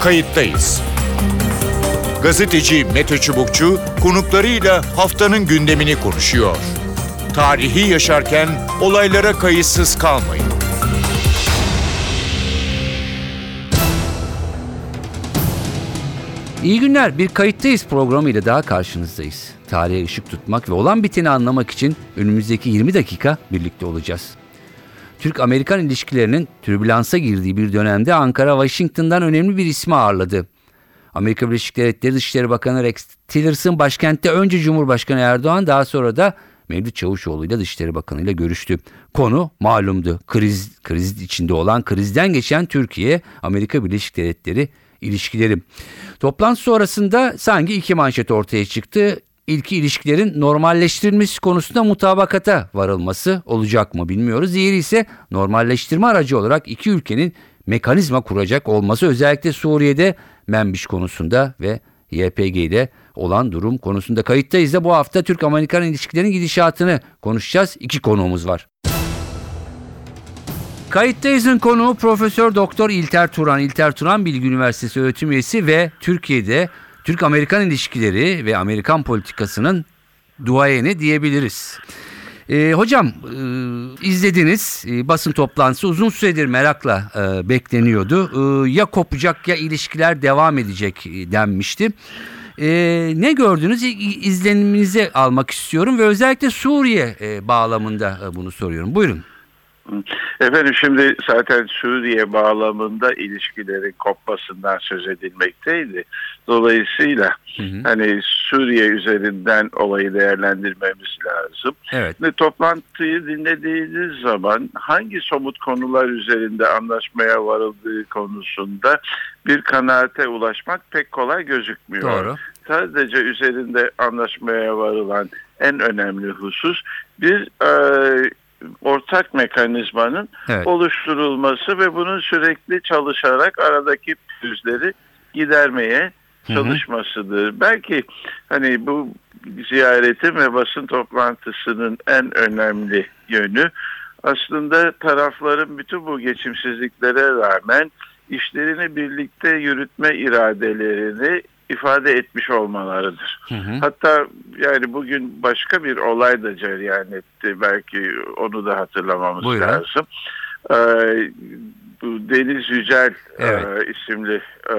kayıttayız. Gazeteci Mete Çubukçu konuklarıyla haftanın gündemini konuşuyor. Tarihi yaşarken olaylara kayıtsız kalmayın. İyi günler. Bir kayıttayız programıyla daha karşınızdayız. Tarihe ışık tutmak ve olan biteni anlamak için önümüzdeki 20 dakika birlikte olacağız. Türk-Amerikan ilişkilerinin türbülansa girdiği bir dönemde Ankara, Washington'dan önemli bir ismi ağırladı. Amerika Birleşik Devletleri Dışişleri Bakanı Rex Tillerson başkentte önce Cumhurbaşkanı Erdoğan daha sonra da Mevlüt Çavuşoğlu ile Dışişleri Bakanı ile görüştü. Konu malumdu. Kriz, kriz içinde olan krizden geçen Türkiye, Amerika Birleşik Devletleri ilişkileri. Toplantı sonrasında sanki iki manşet ortaya çıktı. İlki ilişkilerin normalleştirilmesi konusunda mutabakata varılması olacak mı bilmiyoruz. Diğeri ise normalleştirme aracı olarak iki ülkenin mekanizma kuracak olması özellikle Suriye'de Menbiş konusunda ve YPG'de olan durum konusunda kayıttayız da bu hafta Türk-Amerikan ilişkilerinin gidişatını konuşacağız. İki konuğumuz var. Kayıttayız'ın konuğu Profesör Doktor İlter Turan. İlter Turan Bilgi Üniversitesi öğretim üyesi ve Türkiye'de Türk-Amerikan ilişkileri ve Amerikan politikasının duayeni diyebiliriz. Ee, hocam e, izlediniz e, basın toplantısı uzun süredir merakla e, bekleniyordu. E, ya kopacak ya ilişkiler devam edecek e, denmişti. E, ne gördünüz? İzleniminizi almak istiyorum ve özellikle Suriye e, bağlamında e, bunu soruyorum. Buyurun. Efendim şimdi zaten Suriye bağlamında ilişkilerin kopmasından söz edilmekteydi. Dolayısıyla hani Suriye üzerinden olayı değerlendirmemiz lazım. Evet. Ve toplantıyı dinlediğiniz zaman hangi somut konular üzerinde anlaşmaya varıldığı konusunda bir kanaate ulaşmak pek kolay gözükmüyor. Doğru. Sadece üzerinde anlaşmaya varılan en önemli husus bir e, ortak mekanizmanın Evet. oluşturulması ve bunun sürekli çalışarak aradaki pürüzleri gidermeye Hı hı. çalışmasıdır. Belki hani bu ziyaretin ve basın toplantısının en önemli yönü aslında tarafların bütün bu geçimsizliklere rağmen işlerini birlikte yürütme iradelerini ifade etmiş olmalarıdır. Hı hı. Hatta yani bugün başka bir olay da cereyan etti. Belki onu da hatırlamamız Buyurun. lazım. Ee, bu Deniz Yücel Evet. e, isimli e,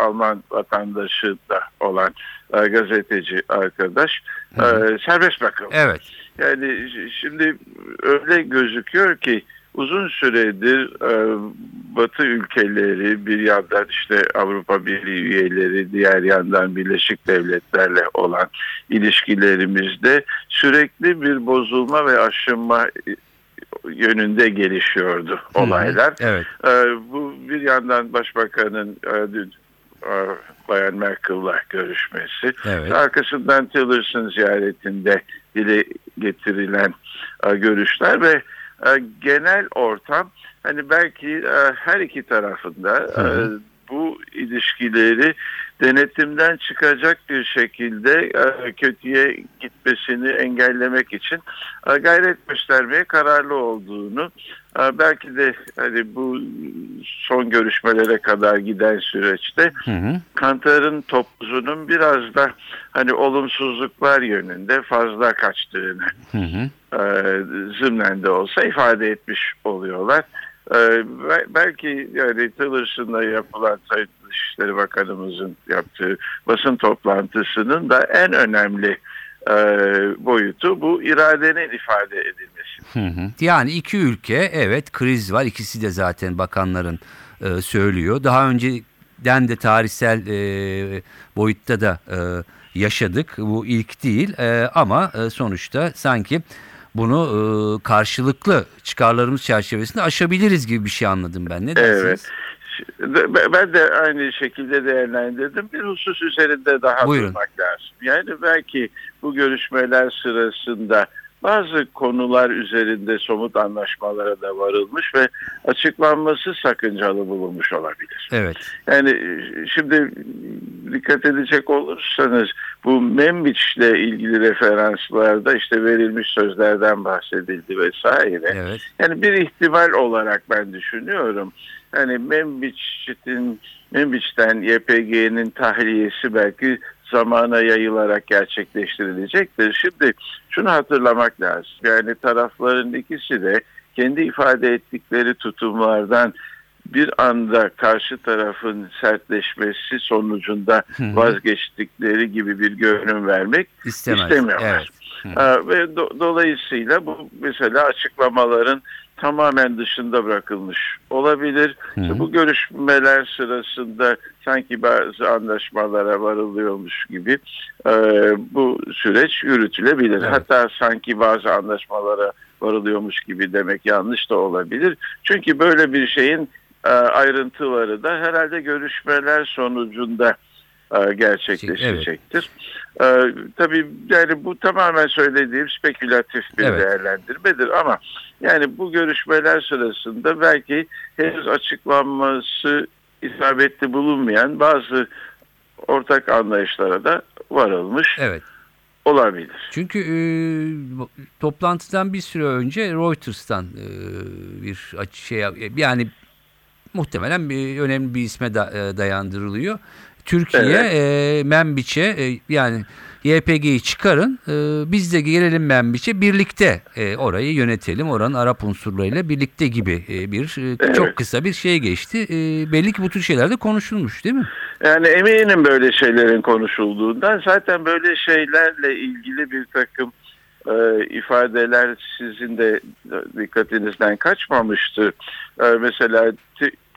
Alman vatandaşı da olan e, gazeteci arkadaş Hı hı. e, serbest bırakıldı. Evet. Yani şimdi öyle gözüküyor ki uzun süredir e, Batı ülkeleri bir yandan işte Avrupa Birliği üyeleri diğer yandan Birleşik Devletlerle olan ilişkilerimizde sürekli bir bozulma ve aşınma yönünde gelişiyordu olaylar. Evet. E, bu bir yandan Başbakanın e, dün e, Bayan Merkel'la görüşmesi. Evet. Arkasından Tillerson ziyaretinde dile getirilen e, görüşler ve e, genel ortam hani belki e, her iki tarafında e, bu ilişkileri denetimden çıkacak bir şekilde e, kötüye gitmesini engellemek için e, gayret göstermeye kararlı olduğunu e, belki de hani bu son görüşmelere kadar giden süreçte Hı hı. Kantar'ın topuzunun biraz da hani olumsuzluklar yönünde fazla kaçtığını Hı hı. zımnen de olsa ifade etmiş oluyorlar. E, be- belki yani Tillerson'la yapılan Sayın Dışişleri Bakanımızın yaptığı basın toplantısının da en önemli e, boyutu bu iradenin ifade edilmesi. Yani iki ülke evet kriz var. İkisi de zaten bakanların e, söylüyor. Daha önceden de tarihsel e, boyutta da e, yaşadık. Bu ilk değil e, ama e, sonuçta sanki bunu e, karşılıklı çıkarlarımız çerçevesinde aşabiliriz gibi bir şey anladım ben. Ne dersiniz? Evet. Be- Ben de aynı şekilde değerlendirdim. Bir husus üzerinde daha Buyurun. durmak lazım. Yani belki bu görüşmeler sırasında bazı konular üzerinde somut anlaşmalara da varılmış ve açıklanması sakıncalı bulunmuş olabilir. Evet. Yani e, şimdi dikkat edecek olursanız bu Membiç'le ilgili referanslarda işte verilmiş sözlerden bahsedildi vesaire. Evet. Yani bir ihtimal olarak ben düşünüyorum. hani Membiç'in Membiç'ten YPG'nin tahliyesi belki zamana yayılarak gerçekleştirilecektir. Şimdi şunu hatırlamak lazım. Yani tarafların ikisi de kendi ifade ettikleri tutumlardan bir anda karşı tarafın sertleşmesi sonucunda vazgeçtikleri gibi bir görünüm vermek İstemez. istemiyorlar. Evet. Ve do- dolayısıyla bu mesela açıklamaların tamamen dışında bırakılmış olabilir. Hı hı. İşte bu görüşmeler sırasında sanki bazı anlaşmalara varılıyormuş gibi e, bu süreç yürütülebilir. Evet. Hatta sanki bazı anlaşmalara varılıyormuş gibi demek yanlış da olabilir. Çünkü böyle bir şeyin e, ayrıntıları da herhalde görüşmeler sonucunda gerçekleşecektir. E, tabii yani bu tamamen söylediğim spekülatif bir Evet. değerlendirmedir ama yani bu görüşmeler sırasında belki henüz açıklanması isabetli bulunmayan bazı ortak anlayışlara da varılmış Evet. olabilir. Çünkü e, toplantıdan bir süre önce Reuters'tan e, bir şey yani muhtemelen bir önemli bir isme da- e, dayandırılıyor. Türkiye Evet. e, Membiç'e e, yani YPG'yi çıkarın e, biz de gelelim Membiç'e birlikte e, orayı yönetelim oranın Arap unsurlarıyla birlikte gibi e, bir e, Evet. çok kısa bir şey geçti. E, belli ki bu tür şeyler de konuşulmuş değil mi? Yani eminim böyle şeylerin konuşulduğundan zaten böyle şeylerle ilgili bir takım e, ifadeler sizin de dikkatinizden kaçmamıştı. E, mesela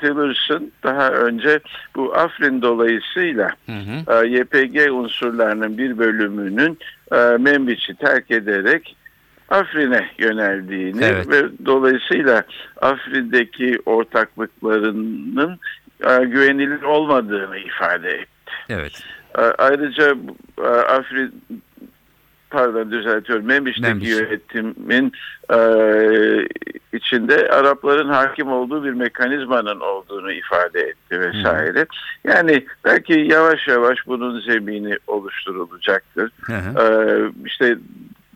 Tillerson daha önce bu Afrin dolayısıyla Hı hı. e, YPG unsurlarının bir bölümünün e, Membiç'i terk ederek Afrin'e yöneldiğini Evet. ve dolayısıyla Afrin'deki ortaklıklarının e, güvenilir olmadığını ifade etti. Evet. Ayrıca Afrin pardon düzeltiyorum Membiç'teki Membiç. yönetimin e, içinde Arapların hakim olduğu bir mekanizmanın olduğunu ifade etti vesaire. Yani belki yavaş yavaş bunun zemini oluşturulacaktır. Hı hı. Ee, işte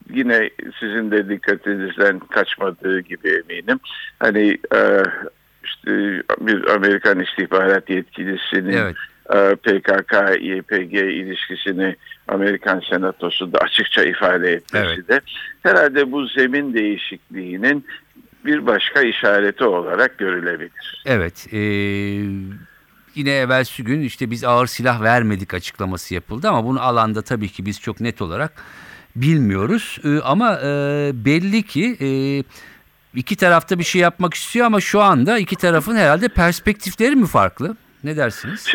yine sizin de dikkatinizden kaçmadığı gibi eminim. Hani e, işte bir Amerikan istihbarat yetkilisinin Evet. E, PKK-YPG ilişkisini Amerikan Senatosu da açıkça ifade etmesi Evet. de herhalde bu zemin değişikliğinin bir başka işareti olarak görülebilir. Evet. e, yine evvelsi gün işte biz ağır silah vermedik açıklaması yapıldı ama bunu alanda tabii ki biz çok net olarak bilmiyoruz. E, ama e, belli ki e, iki tarafta bir şey yapmak istiyor ama şu anda iki tarafın herhalde perspektifleri mi farklı? Ne dersiniz?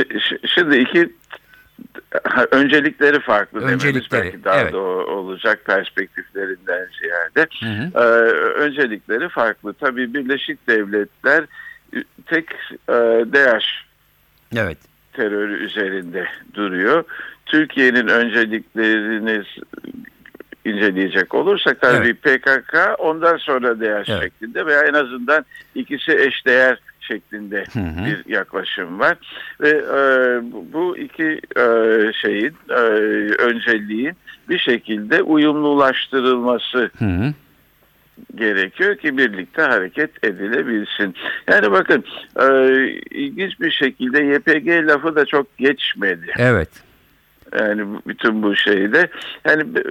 Şimdi iki öncelikleri farklı Öncelikleri, dememiz belki daha evet. doğru olacak perspektiflerinden ziyade. Hı hı. Ee, öncelikleri farklı. Tabii Birleşik Devletler tek e, DAEŞ Evet. terörü üzerinde duruyor. Türkiye'nin önceliklerini inceleyecek olursak tabii PKK ondan sonra DAEŞ Evet. şeklinde veya en azından ikisi eşdeğer şeklinde Hı hı. bir yaklaşım var. Ve e, bu- iki e, şeyin e, önceliğin bir şekilde uyumlulaştırılması Hı hı. gerekiyor ki birlikte hareket edilebilsin. Yani bakın e, ilginç bir şekilde YPG lafı da çok geçmedi. Evet. Yani bütün bu şeyde. Yani be-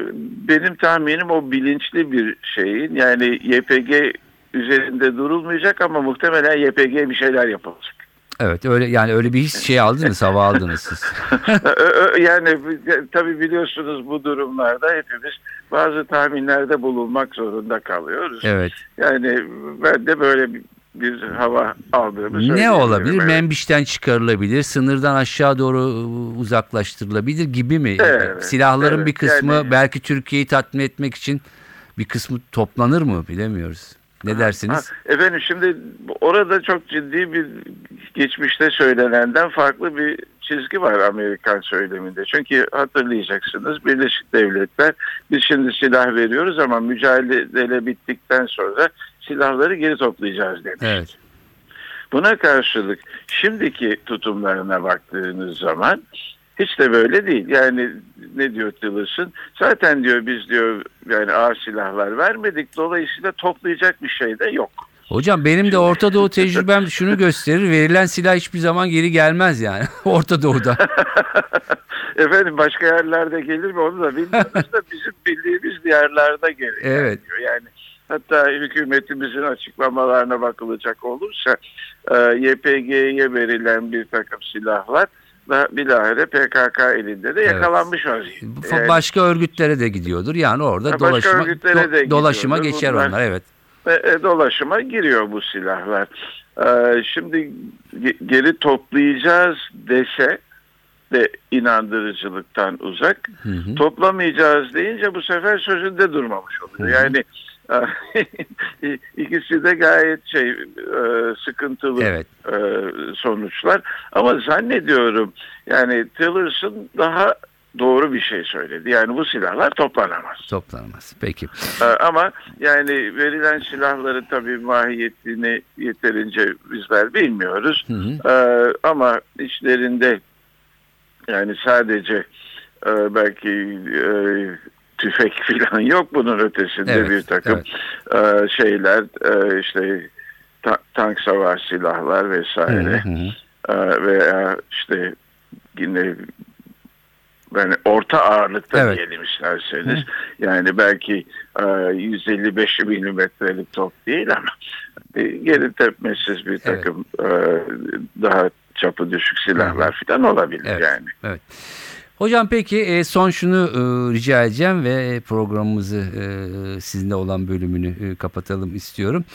benim tahminim o bilinçli bir şeyin. Yani YPG üzerinde durulmayacak ama muhtemelen YPG bir şeyler yapılacak. Evet öyle yani öyle bir his şey aldınız hava aldınız siz. Yani tabii biliyorsunuz bu durumlarda hepimiz bazı tahminlerde bulunmak zorunda kalıyoruz. Evet. Yani ben de böyle bir, bir hava aldığımı Ne olabilir? Evet. Membiş'ten çıkarılabilir, sınırdan aşağı doğru uzaklaştırılabilir gibi mi? Evet, Silahların evet. bir kısmı Yani- belki Türkiye'yi tatmin etmek için bir kısmı toplanır mı bilemiyoruz. Ne dersiniz? Ha, efendim şimdi orada çok ciddi bir geçmişte söylenenden farklı bir çizgi var Amerikan söyleminde. Çünkü hatırlayacaksınız Birleşik Devletler biz şimdi silah veriyoruz ama mücadele bittikten sonra silahları geri toplayacağız demiş. Evet. Buna karşılık şimdiki tutumlarına baktığınız zaman hiç de böyle değil. Yani ne diyor Tillerson? Zaten diyor biz diyor yani ağır silahlar vermedik. Dolayısıyla toplayacak bir şey de yok. Hocam benim de Orta Doğu tecrübem şunu gösterir. Verilen silah hiçbir zaman geri gelmez yani. Orta Doğu'da. Efendim başka yerlerde gelir mi onu da bilmiyoruz da bizim bildiğimiz yerlerde gelir. Evet. Yani hatta hükümetimizin açıklamalarına bakılacak olursa e, YPG'ye verilen bir takım silahlar da bilahare PKK elinde de Evet. yakalanmış vaziyette. Fa- Başka örgütlere de gidiyordur. Yani orada başka dolaşıma, do- de dolaşıma geçer Bunlar- onlar. Evet. ve e, dolaşıma giriyor bu silahlar. Ee, şimdi ge- geri toplayacağız dese de inandırıcılıktan uzak. Hı hı. Toplamayacağız deyince bu sefer sözünde durmamış oluyor. Hı hı. Yani ikisi de gayet şey e, sıkıntılı Evet. e, sonuçlar. Ama zannediyorum yani Tillerson daha doğru bir şey söyledi. Yani bu silahlar toplanamaz. Toplanamaz. Peki. Ee, Ama yani verilen silahların tabii mahiyetini yeterince bizler bilmiyoruz. Hı hı. Ama içlerinde yani sadece e, belki e, tüfek falan yok bunun ötesinde Evet, bir takım e, şeyler e, işte ta- tank savaş silahlar Hı vesaire hı hı. e, veya işte yine yani orta ağırlıkta Evet. diyelim isterseniz. Yani belki e, 155 milimetrelik top değil ama e, geri tepmesiz bir takım e, daha çapı düşük silahlar falan olabilir Evet. yani. Evet. Hocam peki e, son şunu e, rica edeceğim ve programımızı e, sizinle olan bölümünü kapatalım istiyorum.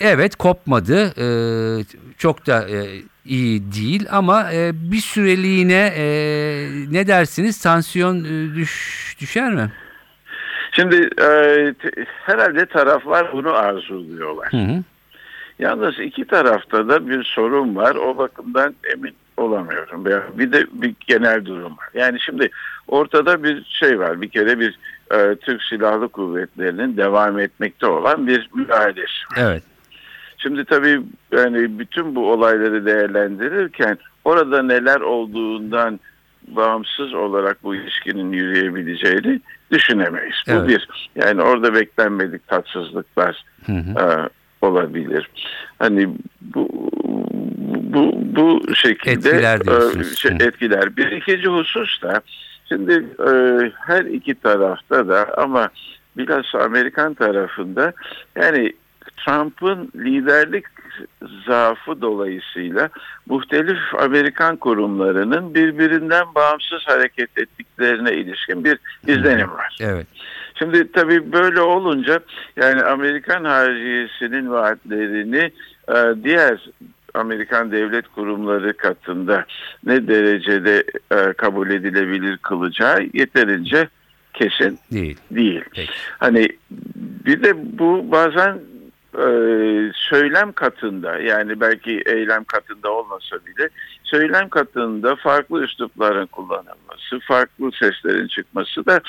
Evet kopmadı. Çok da iyi değil ama bir süreliğine ne dersiniz? Tansiyon düş, düşer mi? Şimdi herhalde taraflar bunu arzuluyorlar. Hı hı. Yalnız iki tarafta da bir sorun var. O bakımdan emin olamıyorum. Bir de bir genel durum var. Yani şimdi ortada bir şey var. Bir kere bir e, Türk Silahlı Kuvvetleri'nin devam etmekte olan bir müdahalesi. Evet. Şimdi tabii yani bütün bu olayları değerlendirirken orada neler olduğundan bağımsız olarak bu ilişkinin yürüyebileceğini düşünemeyiz. Bu Evet. bir. Yani orada beklenmedik tatsızlıklar Hı hı. e, olabilir. Hani bu bu bu şekilde Etkiler diyorsunuz. e, şey, etkiler. Bir ikinci husus da şimdi e, her iki tarafta da ama bilhassa Amerikan tarafında yani Trump'ın liderlik zaafı dolayısıyla muhtelif Amerikan kurumlarının birbirinden bağımsız hareket ettiklerine ilişkin bir izlenim var. Evet. Şimdi tabii böyle olunca yani Amerikan hariciyesinin vaatlerini e, diğer Amerikan devlet kurumları katında ne derecede e, kabul edilebilir kılacağı yeterince kesin Değil. değil. Peki. Hani bir de bu bazen e, söylem katında yani belki eylem katında olmasa bile söylem katında farklı üslupların kullanılması, farklı seslerin çıkması da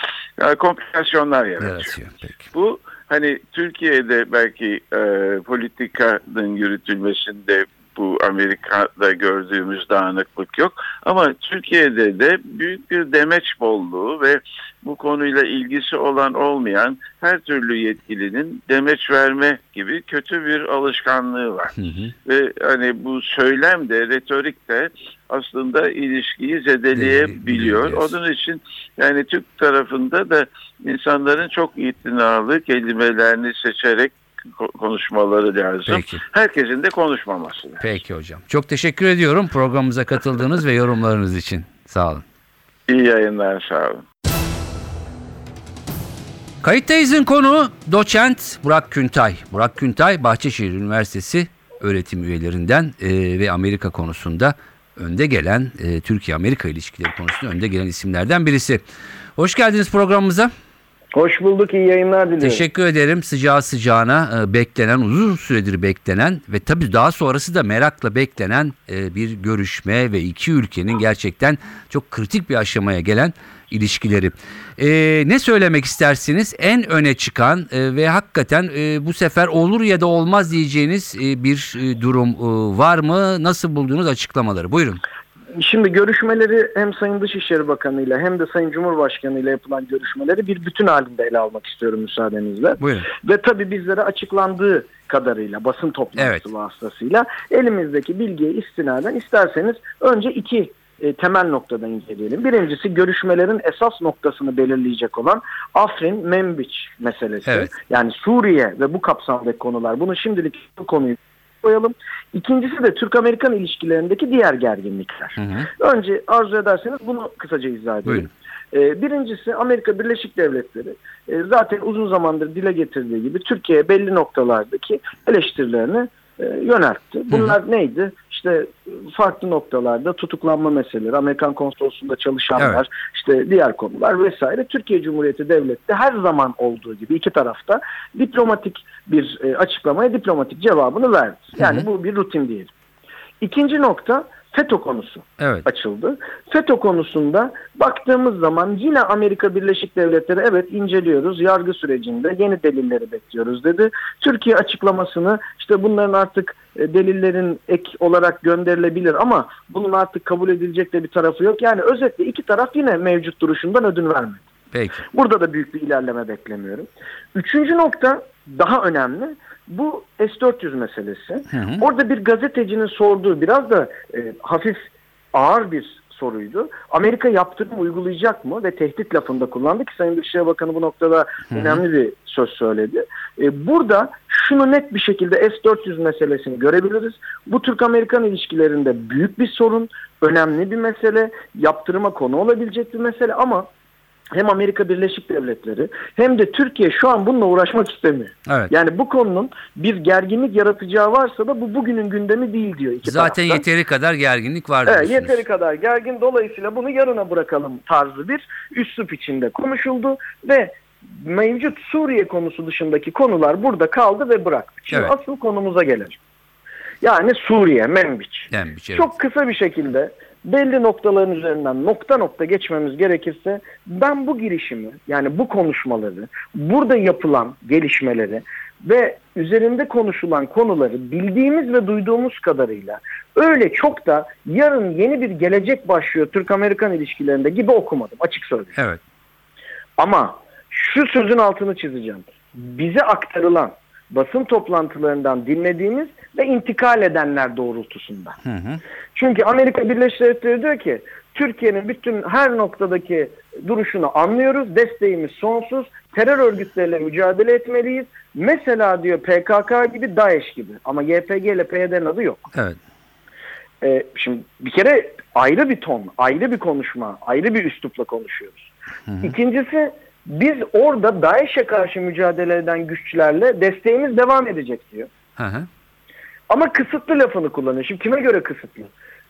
e, komplikasyonlar yaratıyor. Yaratıyor. Peki. Bu hani Türkiye'de belki e, politikanın yürütülmesinde bu Amerika'da gördüğümüz dağınıklık yok. Ama Türkiye'de de büyük bir demeç bolluğu ve bu konuyla ilgisi olan olmayan her türlü yetkilinin demeç verme gibi kötü bir alışkanlığı var. Hı hı. Ve hani bu söylem de retorik de aslında ilişkiyi zedeleyebiliyor. Onun için yani Türk tarafında da insanların çok itinalı kelimelerini seçerek konuşmaları lazım. Peki. Herkesin de konuşmaması lazım. Peki hocam. Çok teşekkür ediyorum programımıza katıldığınız ve yorumlarınız için. Sağ olun. İyi yayınlar sağ olun. Kayıttayız'ın konu doçent Burak Küntay. Burak Küntay Bahçeşehir Üniversitesi öğretim üyelerinden e, ve Amerika konusunda önde gelen e, Türkiye-Amerika ilişkileri konusunda önde gelen isimlerden birisi. Hoş geldiniz programımıza. Hoş bulduk, iyi yayınlar diliyorum. Teşekkür ederim sıcağı sıcağına e, beklenen uzun süredir beklenen ve tabii daha sonrası da merakla beklenen e, bir görüşme ve iki ülkenin gerçekten çok kritik bir aşamaya gelen ilişkileri. E, ne söylemek istersiniz? En öne çıkan e, ve hakikaten e, bu sefer olur ya da olmaz diyeceğiniz e, bir e, durum e, var mı? Nasıl bulduğunuz açıklamaları? Buyurun. Şimdi görüşmeleri hem Sayın Dışişleri Bakanı ile hem de Sayın Cumhurbaşkanı ile yapılan görüşmeleri bir bütün halinde ele almak istiyorum müsaadenizle. Buyurun. Ve tabii bizlere açıklandığı kadarıyla basın toplantısı Evet. vasıtasıyla elimizdeki bilgiye istinaden isterseniz önce iki e, temel noktada inceleyelim. Birincisi görüşmelerin esas noktasını belirleyecek olan Afrin Membiç meselesi. Evet. Yani Suriye ve bu kapsamdaki konular. Bunu şimdilik bu konuyu koyalım. İkincisi de Türk-Amerikan ilişkilerindeki diğer gerginlikler. Hı hı. Önce arzu ederseniz bunu kısaca izah edeyim. Buyurun. Ee, birincisi Amerika Birleşik Devletleri e, zaten uzun zamandır dile getirdiği gibi Türkiye'ye belli noktalardaki eleştirilerini yöneltti. Bunlar neydi? İşte e, farklı noktalarda tutuklanma meseleleri, Amerikan konsolosluğunda çalışanlar, Evet. işte diğer konular vesaire. Türkiye Cumhuriyeti Devleti de her zaman olduğu gibi iki tarafta diplomatik bir e, açıklamaya diplomatik cevabını verdi. Yani Hı hı. bu bir rutin diyelim. İkinci nokta FETÖ konusu Evet. açıldı. FETÖ konusunda baktığımız zaman yine Amerika Birleşik Devletleri evet inceliyoruz. Yargı sürecinde yeni delilleri bekliyoruz dedi. Türkiye açıklamasını işte bunların artık e, delillerin ek olarak gönderilebilir ama bunun artık kabul edilecek de bir tarafı yok. Yani özetle iki taraf yine mevcut duruşundan ödün vermedi. Peki. Burada da büyük bir ilerleme beklemiyorum. Üçüncü nokta daha önemli. Bu S-400 meselesi. Hı hı. Orada bir gazetecinin sorduğu biraz da e, hafif ağır bir soruydu. Amerika yaptırım uygulayacak mı? Ve tehdit lafında kullandı ki Sayın Dışişleri Bakanı bu noktada önemli bir söz söyledi. E, burada şunu net bir şekilde S-400 meselesini görebiliriz. Bu Türk-Amerikan ilişkilerinde büyük bir sorun, önemli bir mesele, yaptırıma konu olabilecek bir mesele ama hem Amerika Birleşik Devletleri hem de Türkiye şu an bununla uğraşmak istemiyor. Evet. Yani bu konunun bir gerginlik yaratacağı varsa da bu bugünün gündemi değil diyor iki Zaten tarafta. yeteri kadar gerginlik var Evet, diyorsunuz. yeteri kadar gergin dolayısıyla bunu yarına bırakalım tarzı bir üslup içinde konuşuldu ve mevcut Suriye konusu dışındaki konular burada kaldı ve bıraktık. Şimdi Evet. asıl konumuza gelelim. Yani Suriye, Membiç. Denmiş, evet. Çok kısa bir şekilde belli noktaların üzerinden nokta nokta geçmemiz gerekirse ben bu girişimi yani bu konuşmaları, burada yapılan gelişmeleri ve üzerinde konuşulan konuları bildiğimiz ve duyduğumuz kadarıyla öyle çok da yarın yeni bir gelecek başlıyor Türk-Amerikan ilişkilerinde gibi okumadım açık söyleyeyim. Evet. Ama şu sözün altını çizeceğim. Bize aktarılan basın toplantılarından dinlediğimiz ve intikal edenler doğrultusunda. Hı hı. Çünkü Amerika Birleşik Devletleri diyor ki Türkiye'nin bütün her noktadaki duruşunu anlıyoruz. Desteğimiz sonsuz. Terör örgütleriyle mücadele etmeliyiz. Mesela diyor PKK gibi DAEŞ gibi. Ama YPG ile PYD'nin adı yok. Evet. Ee, şimdi bir kere ayrı bir ton, ayrı bir konuşma, ayrı bir üslupla konuşuyoruz. İkincisi biz orada DAEŞ'e karşı mücadele eden güçlerle desteğimiz devam edecek diyor. Hı hı. Ama kısıtlı lafını kullanıyor. Şimdi kime göre kısıtlı?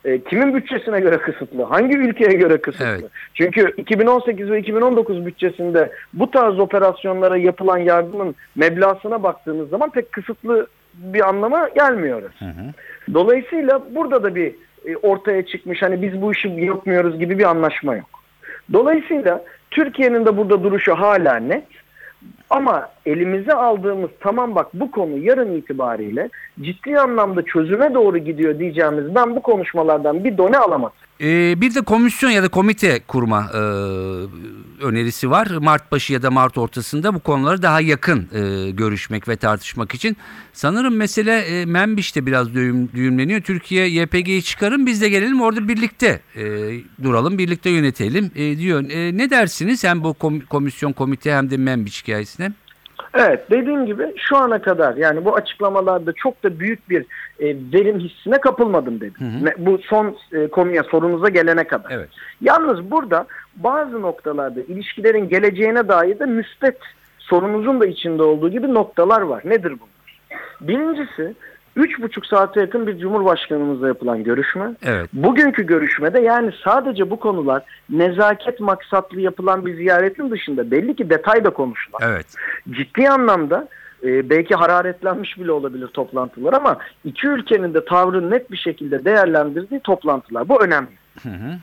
E, kimin bütçesine göre kısıtlı? Hangi ülkeye göre kısıtlı? Evet. Çünkü 2018 ve 2019 bütçesinde bu tarz operasyonlara yapılan yardımın meblağına baktığımız zaman pek kısıtlı bir anlama gelmiyor. Hı hı. Dolayısıyla burada da bir e, ortaya çıkmış hani biz bu işi yapmıyoruz gibi bir anlaşma yok. Dolayısıyla Türkiye'nin de burada duruşu hala net. Ama elimize aldığımız tamam bak bu konu yarın itibariyle ciddi anlamda çözüme doğru gidiyor diyeceğimiz ben bu konuşmalardan bir done alamadım. Ee, bir de komisyon ya da komite kurma e, önerisi var. Mart başı ya da Mart ortasında bu konuları daha yakın e, görüşmek ve tartışmak için. Sanırım mesele e, Membiş'te biraz düğüm, düğümleniyor. Türkiye YPG'yi çıkarın biz de gelelim orada birlikte e, duralım, birlikte yönetelim e, diyor. E, ne dersiniz hem bu kom- komisyon komite hem de Membiş hikayesine? Evet dediğim gibi şu ana kadar yani bu açıklamalarda çok da büyük bir e, verim hissine kapılmadım dedim. Hı hı. Bu son e, konuya sorunuza gelene kadar. Evet. Yalnız burada bazı noktalarda ilişkilerin geleceğine dair de müspet sorunuzun da içinde olduğu gibi noktalar var. Nedir bunlar? Birincisi üç buçuk saate yakın bir cumhurbaşkanımızla yapılan görüşme. Evet. Bugünkü görüşmede yani sadece bu konular nezaket maksatlı yapılan bir ziyaretin dışında belli ki detay da konuşulan Evet. ciddi anlamda e, belki hararetlenmiş bile olabilir toplantılar ama iki ülkenin de tavrını net bir şekilde değerlendirdiği toplantılar. Bu önemli. Hı hı.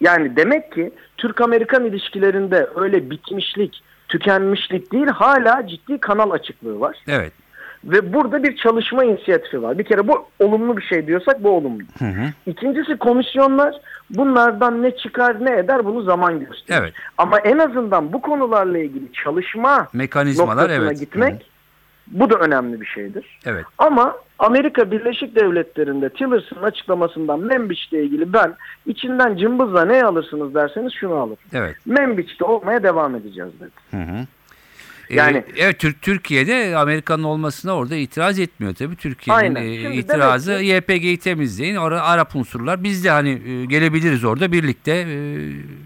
Yani demek ki Türk-Amerikan ilişkilerinde öyle bitmişlik, tükenmişlik değil hala ciddi kanal açıklığı var. Evet. Ve burada bir çalışma inisiyatifi var. Bir kere bu olumlu bir şey diyorsak bu olumlu. Hı hı. İkincisi komisyonlar bunlardan ne çıkar ne eder bunu zaman gösterir. Evet. Ama en azından bu konularla ilgili çalışma Mekanizmalar evet. gitmek Hı hı. bu da önemli bir şeydir. Evet. Ama Amerika Birleşik Devletleri'nde Tillerson'ın açıklamasından Membiç'le ilgili ben içinden cımbızla ne alırsınız derseniz şunu alırım. Evet. Membiç'te olmaya devam edeceğiz dedi. Hı hı. Yani- Ee, evet Türk Türkiye'de Amerika'nın olmasına orada itiraz etmiyor tabii. Türkiye'nin e, itirazı demek YPG'yi temizleyin. Orada Arap unsurlar biz de hani e, gelebiliriz orada birlikte e,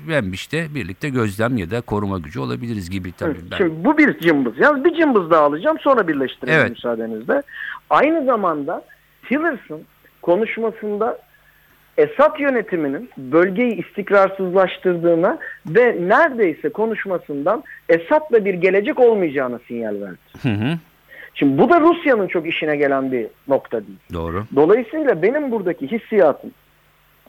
Membiç'te birlikte gözlem ya da koruma gücü olabiliriz gibi tabii. Evet, Ben. Şimdi bu bir cımbız. Yalnız bir cımbız daha alacağım sonra birleştirelim Evet. müsaadenizle. Aynı zamanda Tillerson konuşmasında Esad yönetiminin bölgeyi istikrarsızlaştırdığına ve neredeyse konuşmasından Esad'la bir gelecek olmayacağına sinyal verdi. Hı hı. Şimdi bu da Rusya'nın çok işine gelen bir nokta değil. Doğru. Dolayısıyla benim buradaki hissiyatım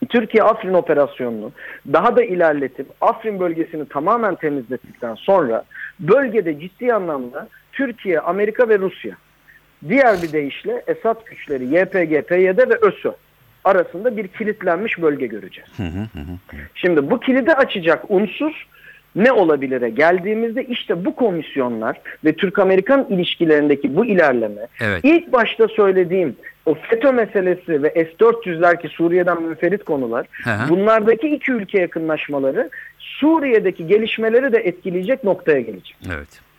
Türkiye Afrin operasyonunu daha da ilerletip Afrin bölgesini tamamen temizlettikten sonra bölgede ciddi anlamda Türkiye, Amerika ve Rusya diğer bir deyişle Esad güçleri YPG, PYD ve ÖSO arasında bir kilitlenmiş bölge göreceğiz. Hı hı hı. Şimdi bu kilidi açacak unsur ne olabilire geldiğimizde işte bu komisyonlar ve Türk-Amerikan ilişkilerindeki bu ilerleme Evet. ilk başta söylediğim o FETÖ meselesi ve S-400'ler ki Suriye'den münferit konular hı. bunlardaki iki ülke yakınlaşmaları Suriye'deki gelişmeleri de etkileyecek noktaya gelecek. Evet.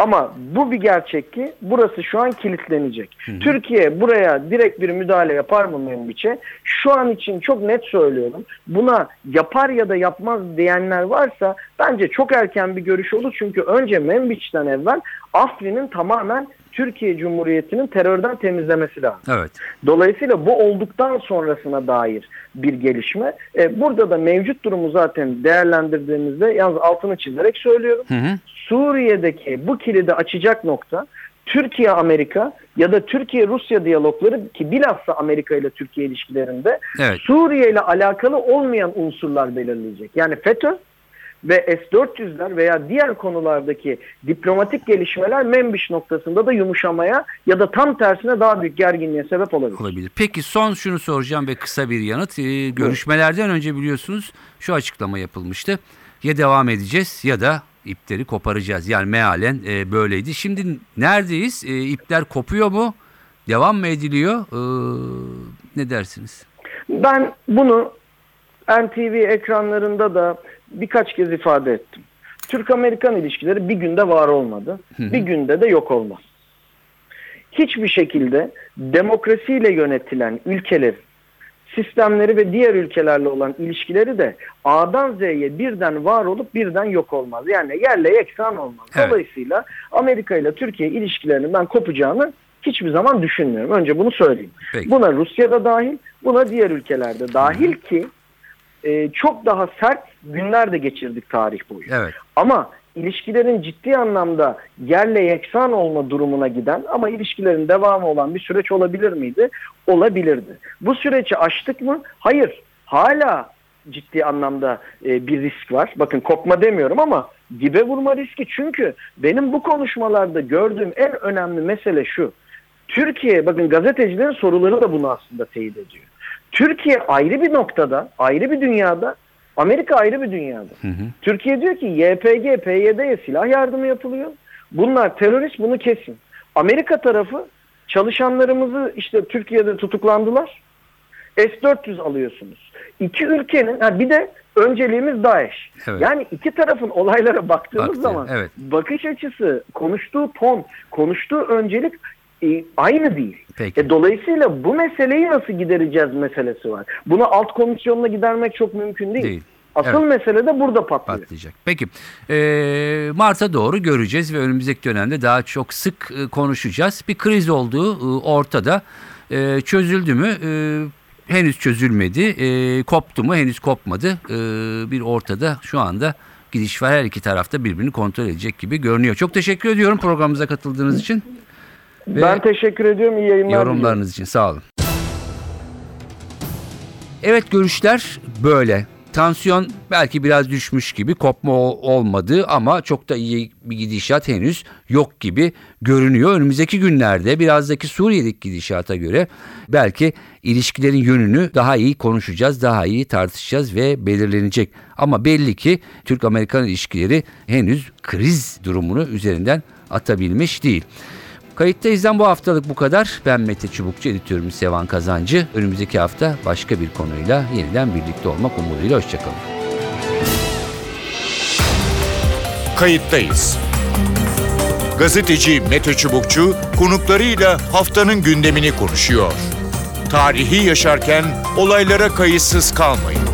Ama bu bir gerçek ki burası şu an kilitlenecek. Türkiye buraya direkt bir müdahale yapar mı Membiç'e? Şu an için çok net söylüyorum. Buna yapar ya da yapmaz diyenler varsa bence çok erken bir görüş olur. Çünkü önce Membiç'ten evvel Afrin'in tamamen Türkiye Cumhuriyeti'nin terörden temizlemesi lazım. Evet. Dolayısıyla bu olduktan sonrasına dair bir gelişme. E, burada da mevcut durumu zaten değerlendirdiğimizde yalnız altını çizerek söylüyorum. Hı hı. Suriye'deki bu kilidi açacak nokta Türkiye-Amerika ya da Türkiye-Rusya diyalogları ki bilhassa Amerika ile Türkiye ilişkilerinde Evet. Suriye ile alakalı olmayan unsurlar belirleyecek. Yani FETÖ ve S-400'ler veya diğer konulardaki diplomatik gelişmeler Membiş noktasında da yumuşamaya ya da tam tersine daha büyük gerginliğe sebep olabilir. Olabilir. Peki son şunu soracağım ve kısa bir yanıt. Ee, görüşmelerden önce biliyorsunuz şu açıklama yapılmıştı. Ya devam edeceğiz ya da ipleri koparacağız. Yani mealen e, böyleydi. Şimdi neredeyiz? E, ipler kopuyor mu? Devam mı ediliyor? Ee, ne dersiniz? Ben bunu NTV ekranlarında da birkaç kez ifade ettim. Türk-Amerikan ilişkileri bir günde var olmadı. Bir günde de yok olmaz. Hiçbir şekilde demokrasiyle yönetilen ülkeler, sistemleri ve diğer ülkelerle olan ilişkileri de A'dan Z'ye birden var olup birden yok olmaz. Yani yerle yeksan olmaz. Evet. Dolayısıyla Amerika ile Türkiye ilişkilerinin ben kopacağını hiçbir zaman düşünmüyorum. Önce bunu söyleyeyim. Peki. Buna Rusya da dahil, buna diğer ülkelerde dahil ki e, çok daha sert günler de geçirdik tarih boyu. Evet. Ama ilişkilerin ciddi anlamda yerle yeksan olma durumuna giden ama ilişkilerin devamı olan bir süreç olabilir miydi? Olabilirdi. Bu süreci aştık mı? Hayır. Hala ciddi anlamda e, bir risk var. Bakın kopma demiyorum ama dibe vurma riski. Çünkü benim bu konuşmalarda gördüğüm en önemli mesele şu. Türkiye, bakın gazetecilerin soruları da bunu aslında teyit ediyor. Türkiye ayrı bir noktada, ayrı bir dünyada, Amerika ayrı bir dünyada. Hı hı. Türkiye diyor ki YPG, PYD'ye silah yardımı yapılıyor. Bunlar terörist bunu kesin. Amerika tarafı çalışanlarımızı işte Türkiye'de tutuklandılar. S-400 alıyorsunuz. İki ülkenin ha bir de önceliğimiz DAEŞ. Evet. Yani iki tarafın olaylara baktığımız Baktı, zaman evet. bakış açısı, konuştuğu ton, konuştuğu öncelik e, aynı değil. Peki. E, dolayısıyla bu meseleyi nasıl gidereceğiz meselesi var. Bunu alt komisyonla gidermek çok mümkün değil. Değil. Asıl mesele de burada patlıyor. patlayacak. Peki e, Mart'a doğru göreceğiz ve önümüzdeki dönemde daha çok sık e, konuşacağız. Bir kriz olduğu e, ortada. E, çözüldü mü? E, henüz çözülmedi. E, koptu mu? Henüz kopmadı. E, bir ortada şu anda gidiş var. Her iki tarafta birbirini kontrol edecek gibi görünüyor. Çok teşekkür ediyorum programımıza katıldığınız için. Ve Ben teşekkür ediyorum. İyi yayınlar yorumlarınız için sağ olun. Evet görüşler böyle. Tansiyon belki biraz düşmüş gibi kopma ol- olmadı ama çok da iyi bir gidişat henüz yok gibi görünüyor. Önümüzdeki günlerde birazdaki Suriye'deki gidişata göre belki ilişkilerin yönünü daha iyi konuşacağız, daha iyi tartışacağız ve belirlenecek. Ama belli ki Türk-Amerikan ilişkileri henüz kriz durumunu üzerinden atabilmiş değil. Kayıttayız'dan bu haftalık bu kadar. Ben Mete Çubukçu, editörüm Sevan Kazancı. Önümüzdeki hafta başka bir konuyla yeniden birlikte olmak umuduyla. Hoşçakalın. Kayıttayız. Gazeteci Mete Çubukçu konuklarıyla haftanın gündemini konuşuyor. Tarihi yaşarken olaylara kayıtsız kalmayın.